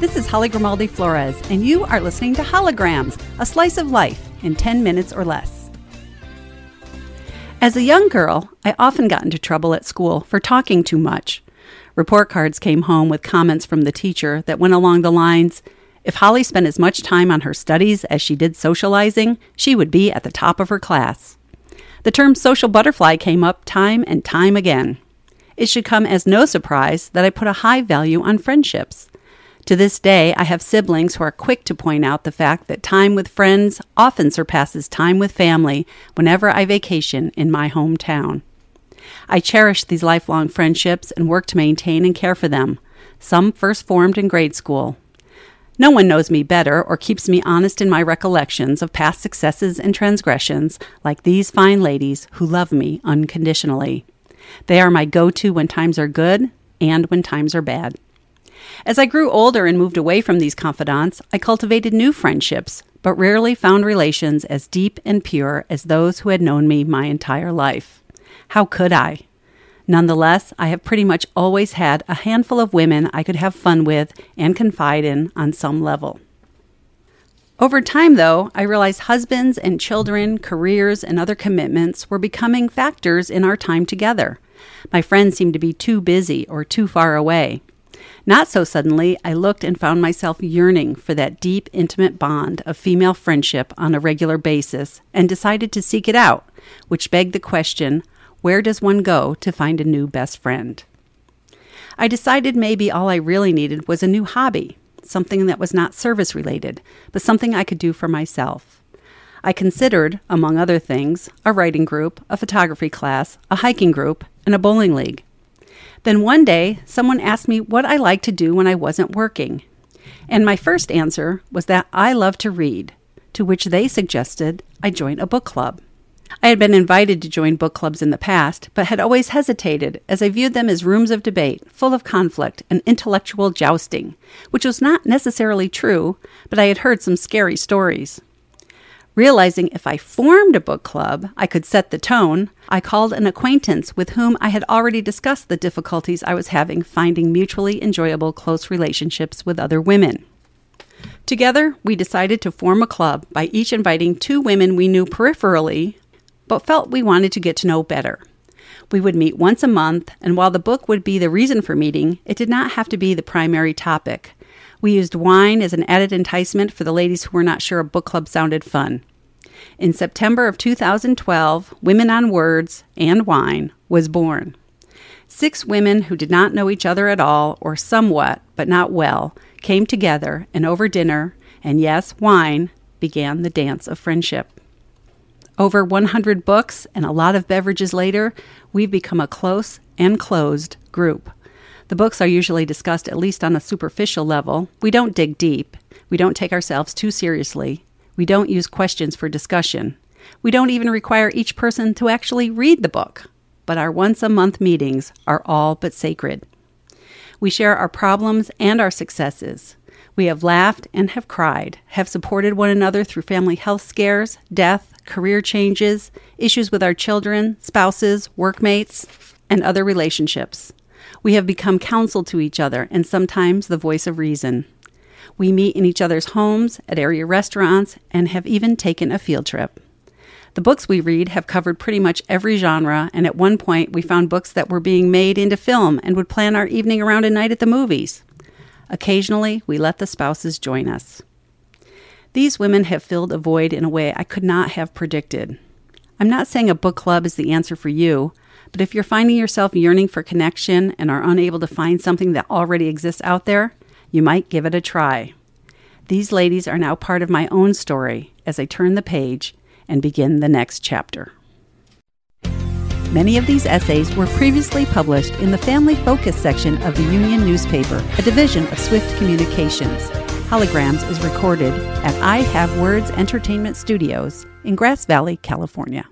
This is Holly Grimaldi Flores, and you are listening to Holograms, a slice of life in 10 minutes or less. As a young girl, I often got into trouble at school for talking too much. Report cards came home with comments from the teacher that went along the lines If Holly spent as much time on her studies as she did socializing, she would be at the top of her class. The term social butterfly came up time and time again. It should come as no surprise that I put a high value on friendships. To this day, I have siblings who are quick to point out the fact that time with friends often surpasses time with family whenever I vacation in my hometown. I cherish these lifelong friendships and work to maintain and care for them, some first formed in grade school. No one knows me better or keeps me honest in my recollections of past successes and transgressions like these fine ladies who love me unconditionally. They are my go to when times are good and when times are bad. As I grew older and moved away from these confidants, I cultivated new friendships, but rarely found relations as deep and pure as those who had known me my entire life. How could I? Nonetheless, I have pretty much always had a handful of women I could have fun with and confide in on some level. Over time, though, I realized husbands and children, careers, and other commitments were becoming factors in our time together. My friends seemed to be too busy or too far away. Not so suddenly, I looked and found myself yearning for that deep, intimate bond of female friendship on a regular basis and decided to seek it out, which begged the question where does one go to find a new best friend? I decided maybe all I really needed was a new hobby, something that was not service related, but something I could do for myself. I considered, among other things, a writing group, a photography class, a hiking group, and a bowling league. Then one day, someone asked me what I liked to do when I wasn't working. And my first answer was that I love to read, to which they suggested I join a book club. I had been invited to join book clubs in the past, but had always hesitated as I viewed them as rooms of debate, full of conflict and intellectual jousting, which was not necessarily true, but I had heard some scary stories. Realizing if I formed a book club, I could set the tone, I called an acquaintance with whom I had already discussed the difficulties I was having finding mutually enjoyable close relationships with other women. Together, we decided to form a club by each inviting two women we knew peripherally but felt we wanted to get to know better. We would meet once a month, and while the book would be the reason for meeting, it did not have to be the primary topic. We used wine as an added enticement for the ladies who were not sure a book club sounded fun. In September of 2012, Women on Words and Wine was born. Six women who did not know each other at all, or somewhat, but not well, came together, and over dinner, and yes, wine, began the dance of friendship. Over 100 books and a lot of beverages later, we've become a close and closed group. The books are usually discussed at least on a superficial level. We don't dig deep. We don't take ourselves too seriously. We don't use questions for discussion. We don't even require each person to actually read the book. But our once a month meetings are all but sacred. We share our problems and our successes. We have laughed and have cried, have supported one another through family health scares, death, career changes, issues with our children, spouses, workmates, and other relationships. We have become counsel to each other and sometimes the voice of reason. We meet in each other's homes, at area restaurants, and have even taken a field trip. The books we read have covered pretty much every genre, and at one point we found books that were being made into film and would plan our evening around a night at the movies. Occasionally, we let the spouses join us. These women have filled a void in a way I could not have predicted. I'm not saying a book club is the answer for you, but if you're finding yourself yearning for connection and are unable to find something that already exists out there, you might give it a try. These ladies are now part of my own story as I turn the page and begin the next chapter. Many of these essays were previously published in the Family Focus section of the Union newspaper, a division of Swift Communications. Holograms is recorded at I Have Words Entertainment Studios in Grass Valley, California.